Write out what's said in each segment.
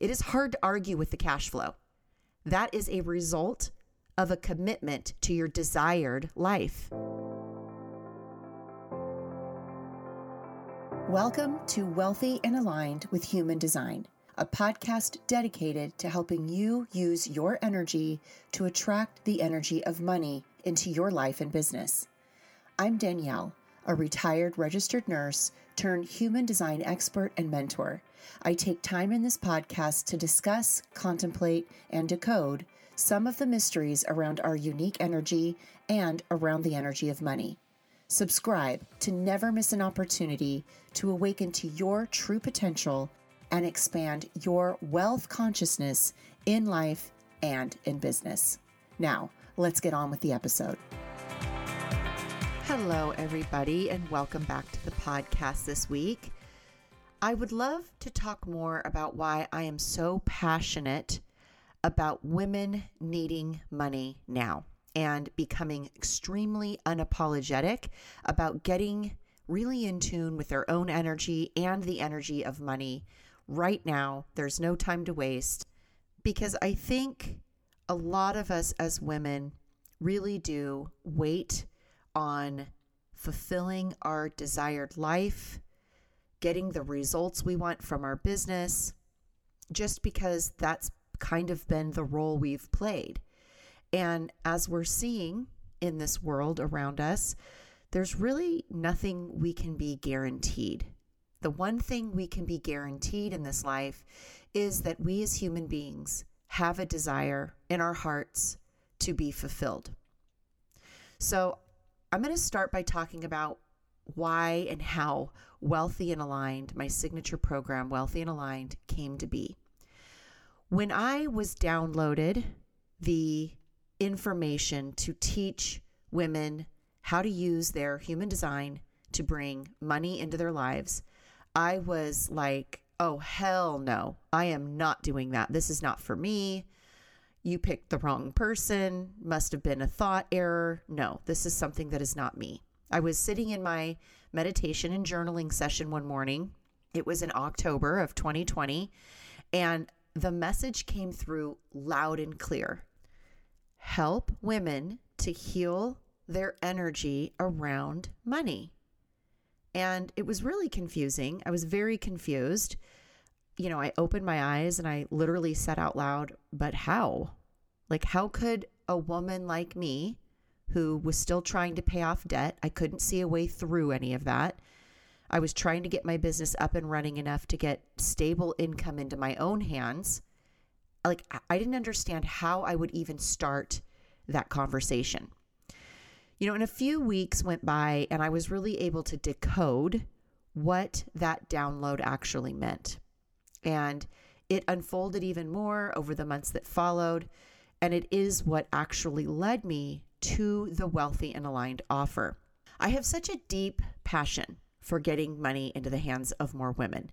It is hard to argue with the cash flow. That is a result of a commitment to your desired life. Welcome to Wealthy and Aligned with Human Design, a podcast dedicated to helping you use your energy to attract the energy of money into your life and business. I'm Danielle a retired registered nurse turned human design expert and mentor. I take time in this podcast to discuss, contemplate, and decode some of the mysteries around our unique energy and around the energy of money. Subscribe to never miss an opportunity to awaken to your true potential and expand your wealth consciousness in life and in business. Now, let's get on with the episode. Hello, everybody, and welcome back to the podcast this week. I would love to talk more about why I am so passionate about women needing money now and becoming extremely unapologetic about getting really in tune with their own energy and the energy of money right now. There's no time to waste because I think a lot of us as women really do wait on fulfilling our desired life, getting the results we want from our business, just because that's kind of been the role we've played. And as we're seeing in this world around us, there's really nothing we can be guaranteed. The one thing we can be guaranteed in this life is that we as human beings have a desire in our hearts to be fulfilled. So I'm going to start by talking about why and how Wealthy and Aligned, my signature program, Wealthy and Aligned, came to be. When I was downloaded the information to teach women how to use their human design to bring money into their lives, I was like, oh, hell no, I am not doing that. This is not for me you picked the wrong person, must have been a thought error. No, this is something that is not me. I was sitting in my meditation and journaling session one morning. It was in October of 2020, and the message came through loud and clear help women to heal their energy around money. And it was really confusing. I was very confused you know, I opened my eyes and I literally said out loud, but how? Like, how could a woman like me, who was still trying to pay off debt, I couldn't see a way through any of that. I was trying to get my business up and running enough to get stable income into my own hands. Like, I didn't understand how I would even start that conversation. You know, and a few weeks went by and I was really able to decode what that download actually meant. And it unfolded even more over the months that followed. And it is what actually led me to the wealthy and aligned offer. I have such a deep passion for getting money into the hands of more women.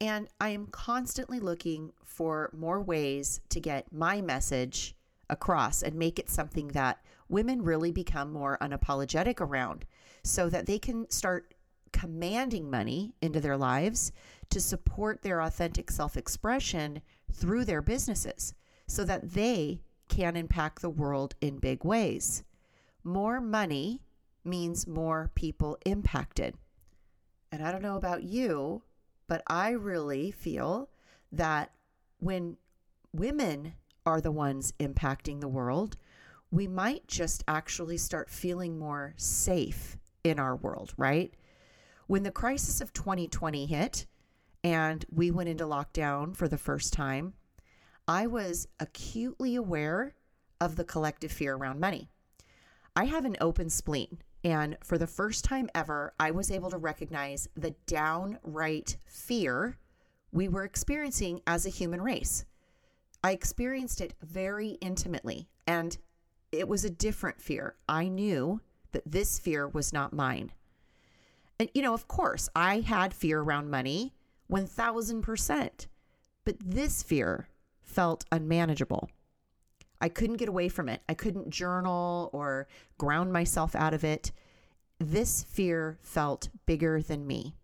And I am constantly looking for more ways to get my message across and make it something that women really become more unapologetic around so that they can start commanding money into their lives to support their authentic self expression through their businesses so that they can impact the world in big ways. More money means more people impacted. And I don't know about you, but I really feel that when women are the ones impacting the world, we might just actually start feeling more safe in our world, right? When the crisis of 2020 hit and we went into lockdown for the first time, I was acutely aware of the collective fear around money. I have an open spleen, and for the first time ever, I was able to recognize the downright fear we were experiencing as a human race. I experienced it very intimately, and it was a different fear. I knew that this fear was not mine. And, you know, of course, I had fear around money 1000%. But this fear felt unmanageable. I couldn't get away from it. I couldn't journal or ground myself out of it. This fear felt bigger than me.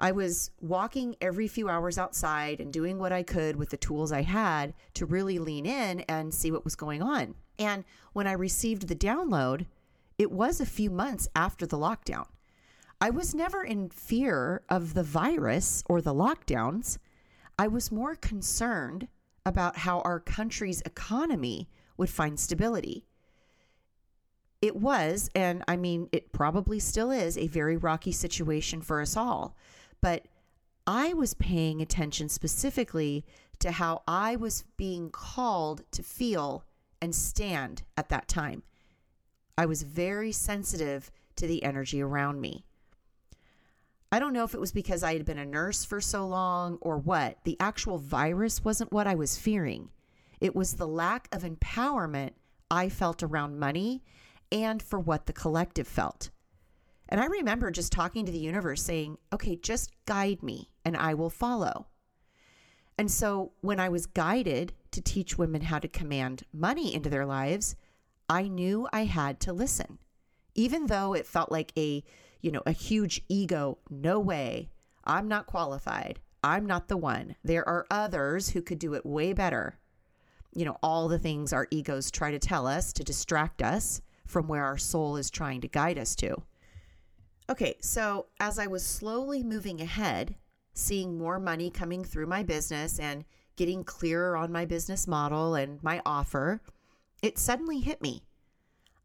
I was walking every few hours outside and doing what I could with the tools I had to really lean in and see what was going on. And when I received the download, it was a few months after the lockdown. I was never in fear of the virus or the lockdowns. I was more concerned about how our country's economy would find stability. It was, and I mean, it probably still is, a very rocky situation for us all. But I was paying attention specifically to how I was being called to feel and stand at that time. I was very sensitive to the energy around me. I don't know if it was because I had been a nurse for so long or what. The actual virus wasn't what I was fearing. It was the lack of empowerment I felt around money and for what the collective felt. And I remember just talking to the universe saying, okay, just guide me and I will follow. And so when I was guided to teach women how to command money into their lives, I knew I had to listen. Even though it felt like a you know, a huge ego. No way. I'm not qualified. I'm not the one. There are others who could do it way better. You know, all the things our egos try to tell us to distract us from where our soul is trying to guide us to. Okay, so as I was slowly moving ahead, seeing more money coming through my business and getting clearer on my business model and my offer, it suddenly hit me.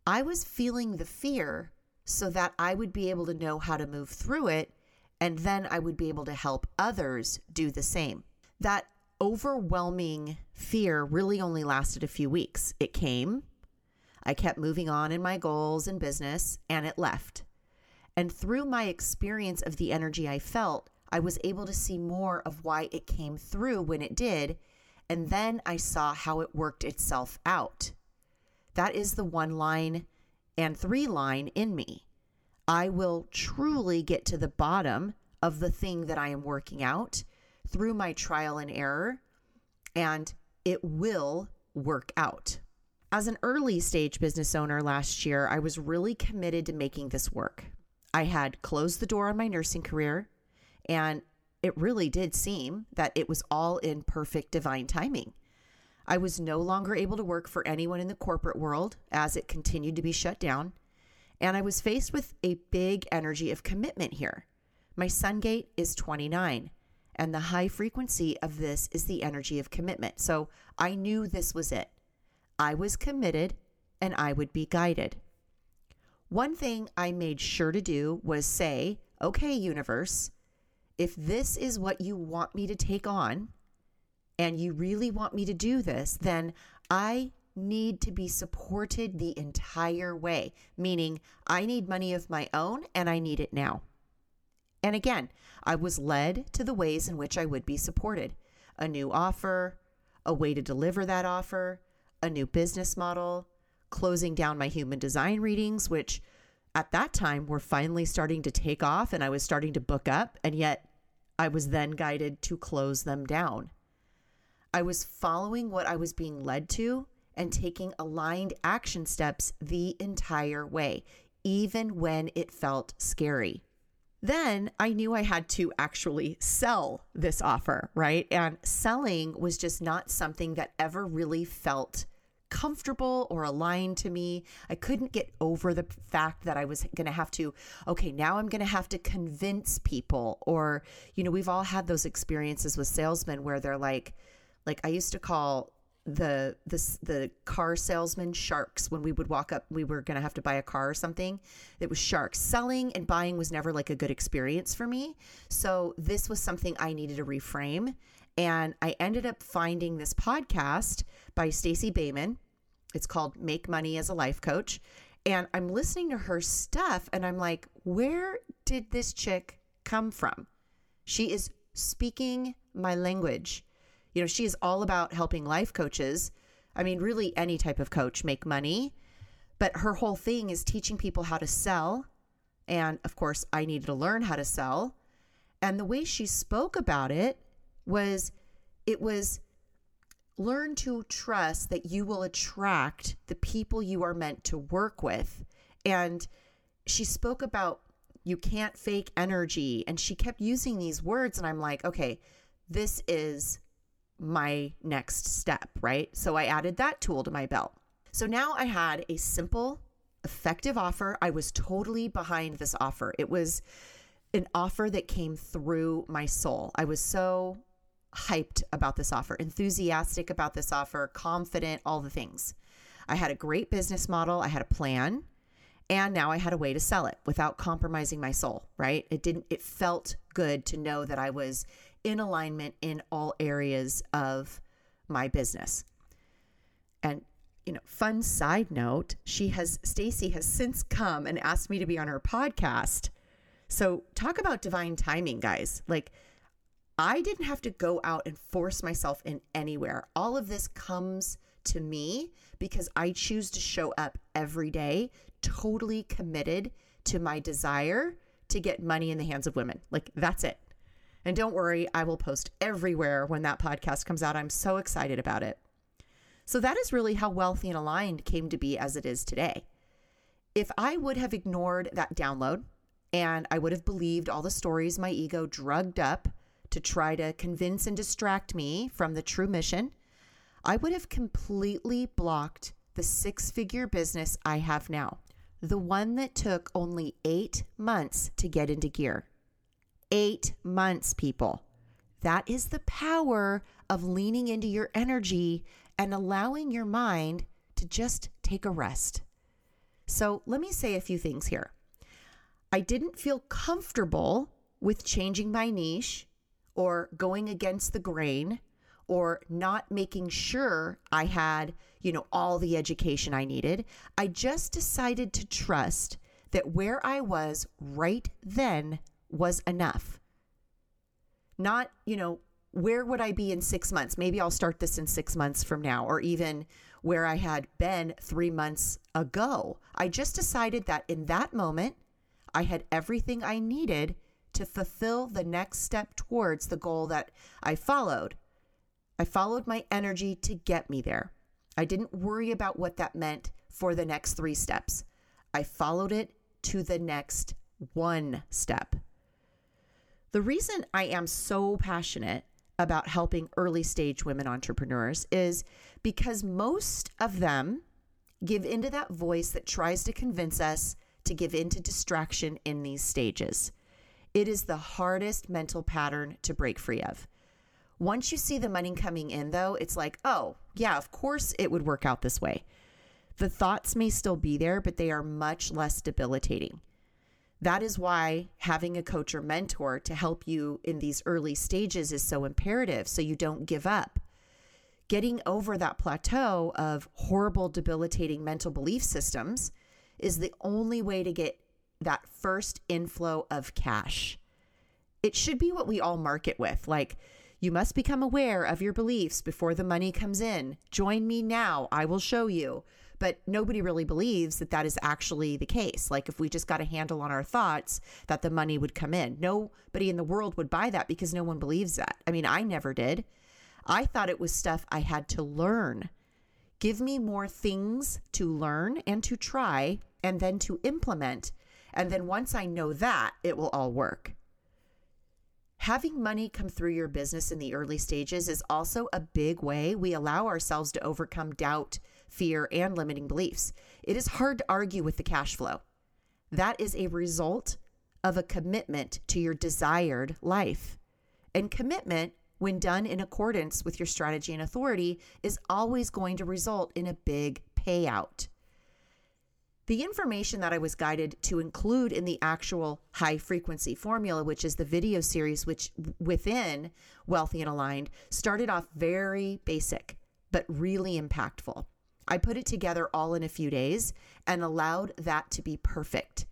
I was feeling the fear so that I would be able to know how to move through it. And then I would be able to help others do the same. That overwhelming fear really only lasted a few weeks. It came, I kept moving on in my goals and business, and it left. And through my experience of the energy I felt, I was able to see more of why it came through when it did. And then I saw how it worked itself out. That is the one line and three line in me. I will truly get to the bottom of the thing that I am working out through my trial and error, and it will work out. As an early stage business owner last year, I was really committed to making this work. I had closed the door on my nursing career, and it really did seem that it was all in perfect divine timing. I was no longer able to work for anyone in the corporate world as it continued to be shut down. And I was faced with a big energy of commitment here. My sun gate is 29, and the high frequency of this is the energy of commitment. So I knew this was it. I was committed and I would be guided. One thing I made sure to do was say, okay, universe, if this is what you want me to take on, and you really want me to do this, then I need to be supported the entire way, meaning I need money of my own and I need it now. And again, I was led to the ways in which I would be supported a new offer, a way to deliver that offer, a new business model, closing down my human design readings, which at that time were finally starting to take off and I was starting to book up. And yet I was then guided to close them down. I was following what I was being led to and taking aligned action steps the entire way, even when it felt scary. Then I knew I had to actually sell this offer, right? And selling was just not something that ever really felt comfortable or aligned to me. I couldn't get over the fact that I was going to have to, okay, now I'm going to have to convince people. Or, you know, we've all had those experiences with salesmen where they're like, like I used to call the the the car salesman sharks when we would walk up we were going to have to buy a car or something. It was sharks. Selling and buying was never like a good experience for me. So this was something i needed to reframe. And i ended up finding this podcast by Stacey Boehman. It's called make money as a life coach. And i'm listening to her stuff and i'm like where did this chick come from? She is speaking my language you know, she is all about helping life coaches. I mean, really any type of coach make money. But her whole thing is teaching people how to sell. And of course, I needed to learn how to sell. And the way she spoke about it was it was learn to trust that you will attract the people you are meant to work with. And she spoke about you can't fake energy. And she kept using these words. And I'm like, okay, this is my next step, right? So I added that tool to my belt. So now I had a simple, effective offer. I was totally behind this offer. It was an offer that came through my soul. I was so hyped about this offer, enthusiastic about this offer, confident, all the things. I had a great business model, I had a plan, and now I had a way to sell it without compromising my soul, right? It didn't it felt good to know that I was in alignment in all areas of my business. And you know, fun side note, she has Stacey has since come and asked me to be on her podcast. So, talk about divine timing, guys. Like I didn't have to go out and force myself in anywhere. All of this comes to me because I choose to show up every day totally committed to my desire to get money in the hands of women. Like that's it. And don't worry, I will post everywhere when that podcast comes out. I'm so excited about it. So that is really how Wealthy and Aligned came to be as it is today. If I would have ignored that download and I would have believed all the stories my ego drugged up to try to convince and distract me from the true mission, I would have completely blocked the six figure business I have now, the one that took only eight months to get into gear. Eight months, people. That is the power of leaning into your energy and allowing your mind to just take a rest. So, let me say a few things here. I didn't feel comfortable with changing my niche or going against the grain or not making sure I had, you know, all the education I needed. I just decided to trust that where I was right then was enough. Not, you know, where would I be in six months? Maybe I'll start this in six months from now, or even where I had been three months ago. I just decided that in that moment, I had everything I needed to fulfill the next step towards the goal that I followed. I followed my energy to get me there. I didn't worry about what that meant for the next three steps. I followed it to the next one step. The reason I am so passionate about helping early stage women entrepreneurs is because most of them give into that voice that tries to convince us to give into distraction in these stages. It is the hardest mental pattern to break free of. Once you see the money coming in, though, it's like, oh, yeah, of course it would work out this way. The thoughts may still be there, but they are much less debilitating. That is why having a coach or mentor to help you in these early stages is so imperative so you don't give up. Getting over that plateau of horrible, debilitating mental belief systems is the only way to get that first inflow of cash. It should be what we all market with. Like, you must become aware of your beliefs before the money comes in. Join me now. I will show you. But nobody really believes that that is actually the case. Like, if we just got a handle on our thoughts, that the money would come in. Nobody in the world would buy that because no one believes that. I mean, I never did. I thought it was stuff I had to learn. Give me more things to learn and to try and then to implement and then once I know that, it will all work. Having money come through your business in the early stages is also a big way we allow ourselves to overcome doubt, fear, and limiting beliefs. It is hard to argue with the cash flow. That is a result of a commitment to your desired life. And commitment, when done in accordance with your strategy and authority, is always going to result in a big payout. The information that I was guided to include in the actual high frequency formula, which is the video series, which within Wealthy and Aligned started off very basic, but really impactful. I put it together all in a few days and allowed that to be perfect.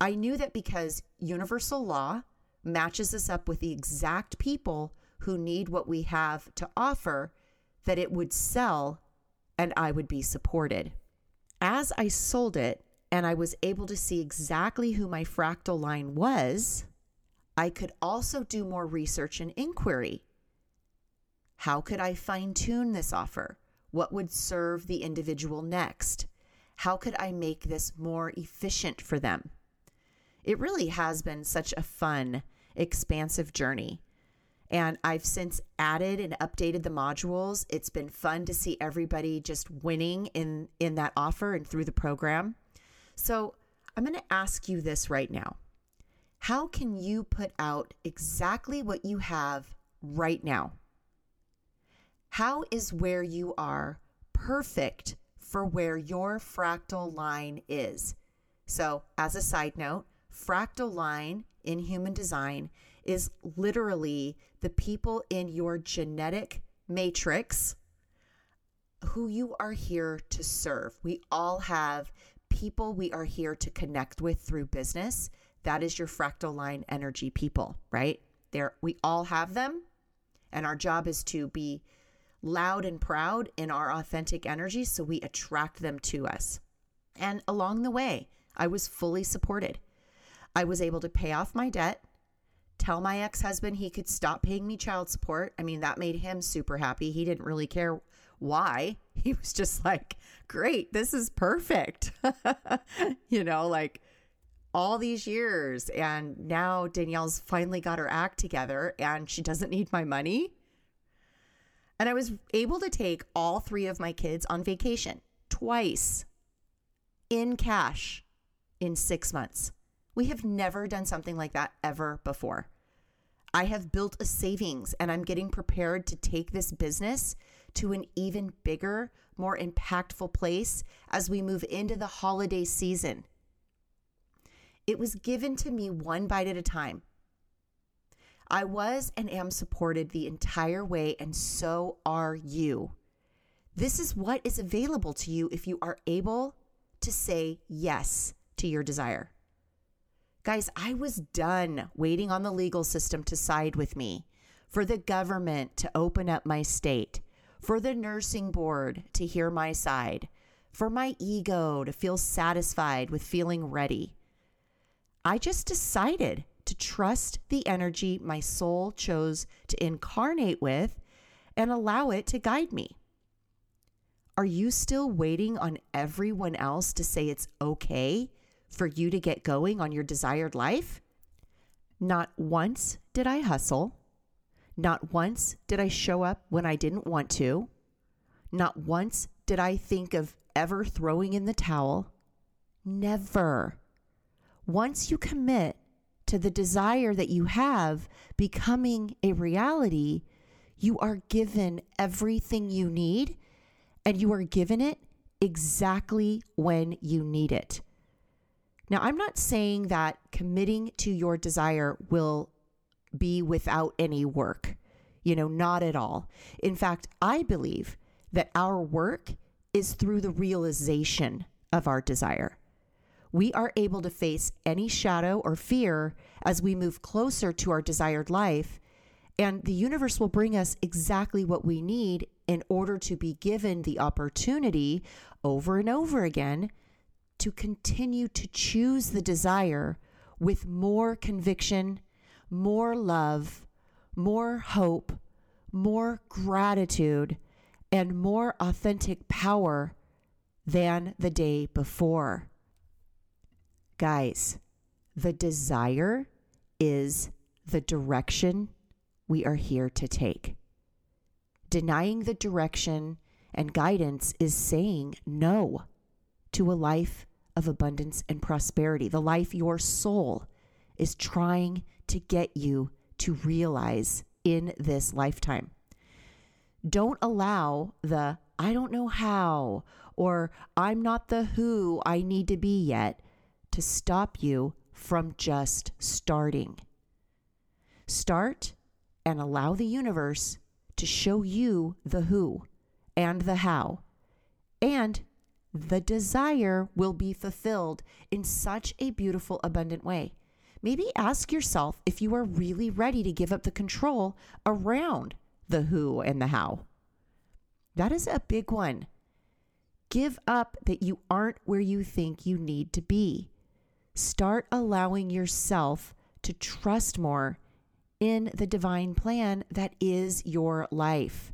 I knew that because universal law matches us up with the exact people who need what we have to offer, that it would sell and I would be supported as I sold it and I was able to see exactly who my fractal line was, I could also do more research and inquiry. How could I fine tune this offer? What would serve the individual next? How could I make this more efficient for them? it really has been such a fun, expansive journey. And I've since added and updated the modules. It's been fun to see everybody just winning in in that offer and through the program. So, I'm going to ask you this right now. How can you put out exactly what you have right now? How is where you are perfect for where your fractal line is? So, as a side note, fractal line in human design is literally the people in your genetic matrix who you are here to serve. We all have people we are here to connect with through business. That is your fractal line energy people, right? There we all have them and our job is to be loud and proud in our authentic energy so we attract them to us. And along the way, I was fully supported. I was able to pay off my debt, tell my ex husband he could stop paying me child support. I mean, that made him super happy. He didn't really care why. He was just like, great, this is perfect. you know, like all these years. And now Danielle's finally got her act together and she doesn't need my money. And I was able to take all three of my kids on vacation twice in cash in six months. We have never done something like that ever before. I have built a savings and I'm getting prepared to take this business to an even bigger, more impactful place as we move into the holiday season. It was given to me one bite at a time. I was and am supported the entire way, and so are you. This is what is available to you if you are able to say yes to your desire. Guys, I was done waiting on the legal system to side with me, for the government to open up my state, for the nursing board to hear my side, for my ego to feel satisfied with feeling ready. I just decided to trust the energy my soul chose to incarnate with and allow it to guide me. Are you still waiting on everyone else to say it's okay for you to get going on your desired life? Not once did I hustle. Not once did I show up when I didn't want to. Not once did I think of ever throwing in the towel. Never. Once you commit to the desire that you have becoming a reality, you are given everything you need and you are given it exactly when you need it. Now, I'm not saying that committing to your desire will be without any work, you know, not at all. In fact, I believe that our work is through the realization of our desire. We are able to face any shadow or fear as we move closer to our desired life, and the universe will bring us exactly what we need in order to be given the opportunity over and over again to continue to choose the desire with more conviction, more love, more hope, more gratitude, and more authentic power than the day before. Guys, the desire is the direction we are here to take. Denying the direction and guidance is saying no to a life of abundance and prosperity, the life your soul is trying to get you to realize in this lifetime. Don't allow the I don't know how or I'm not the who I need to be yet to stop you from just starting. Start and allow the universe to show you the who and the how and the desire will be fulfilled in such a beautiful, abundant way. Maybe ask yourself if you are really ready to give up the control around the who and the how. That is a big one. Give up that you aren't where you think you need to be. Start allowing yourself to trust more in the divine plan that is your life.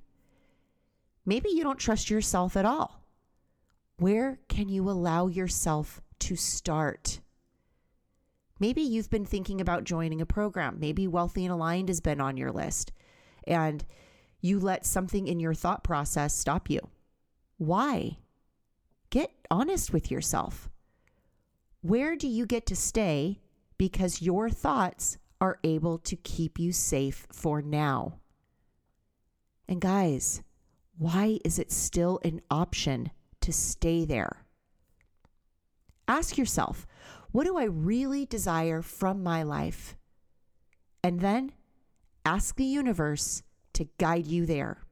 Maybe you don't trust yourself at all. Where can you allow yourself to start? Maybe you've been thinking about joining a program. Maybe Wealthy and Aligned has been on your list and you let something in your thought process stop you. Why? Get honest with yourself. Where do you get to stay because your thoughts are able to keep you safe for now? And guys, why is it still an option to stay there? Ask yourself, what do I really desire from my life? And then ask the universe to guide you there.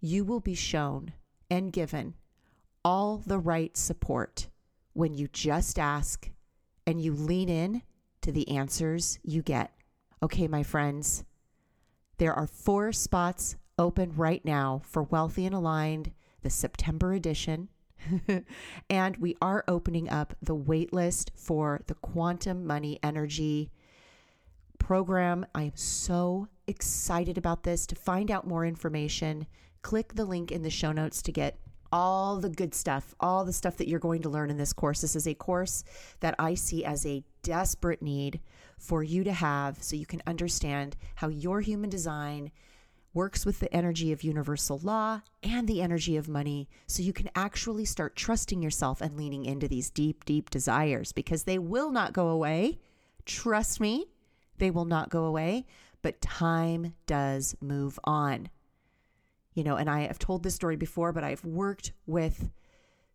You will be shown and given all the right support when you just ask and you lean in to the answers you get. Okay, my friends, there are four spots open right now for Wealthy and Aligned, the September edition. and we are opening up the waitlist for the Quantum Money Energy program. I am so excited about this. To find out more information, click the link in the show notes to get all the good stuff, all the stuff that you're going to learn in this course. This is a course that I see as a desperate need for you to have so you can understand how your human design works with the energy of universal law and the energy of money so you can actually start trusting yourself and leaning into these deep, deep desires because they will not go away. Trust me, they will not go away, but time does move on. You know, and I have told this story before, but I've worked with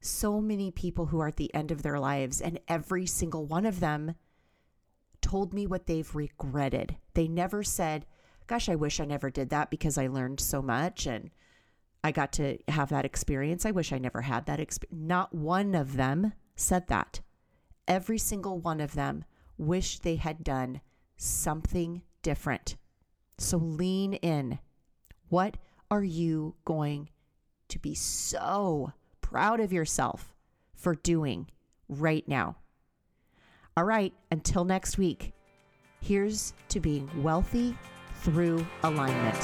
so many people who are at the end of their lives, and every single one of them told me what they've regretted. They never said, gosh, I wish I never did that because I learned so much and I got to have that experience. I wish I never had that experience. Not one of them said that. Every single one of them wished they had done something different. So lean in. What are you going to be so proud of yourself for doing right now? All right, until next week, here's to being wealthy through alignment.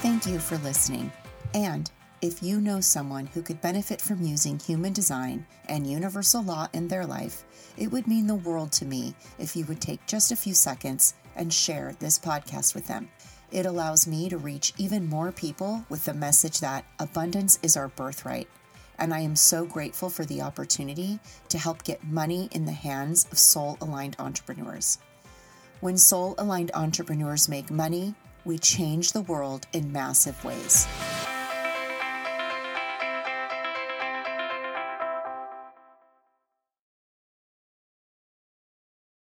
Thank you for listening. And if you know someone who could benefit from using human design and universal law in their life, it would mean the world to me if you would take just a few seconds and share this podcast with them. It allows me to reach even more people with the message that abundance is our birthright. And I am so grateful for the opportunity to help get money in the hands of soul aligned entrepreneurs. When soul aligned entrepreneurs make money, we change the world in massive ways.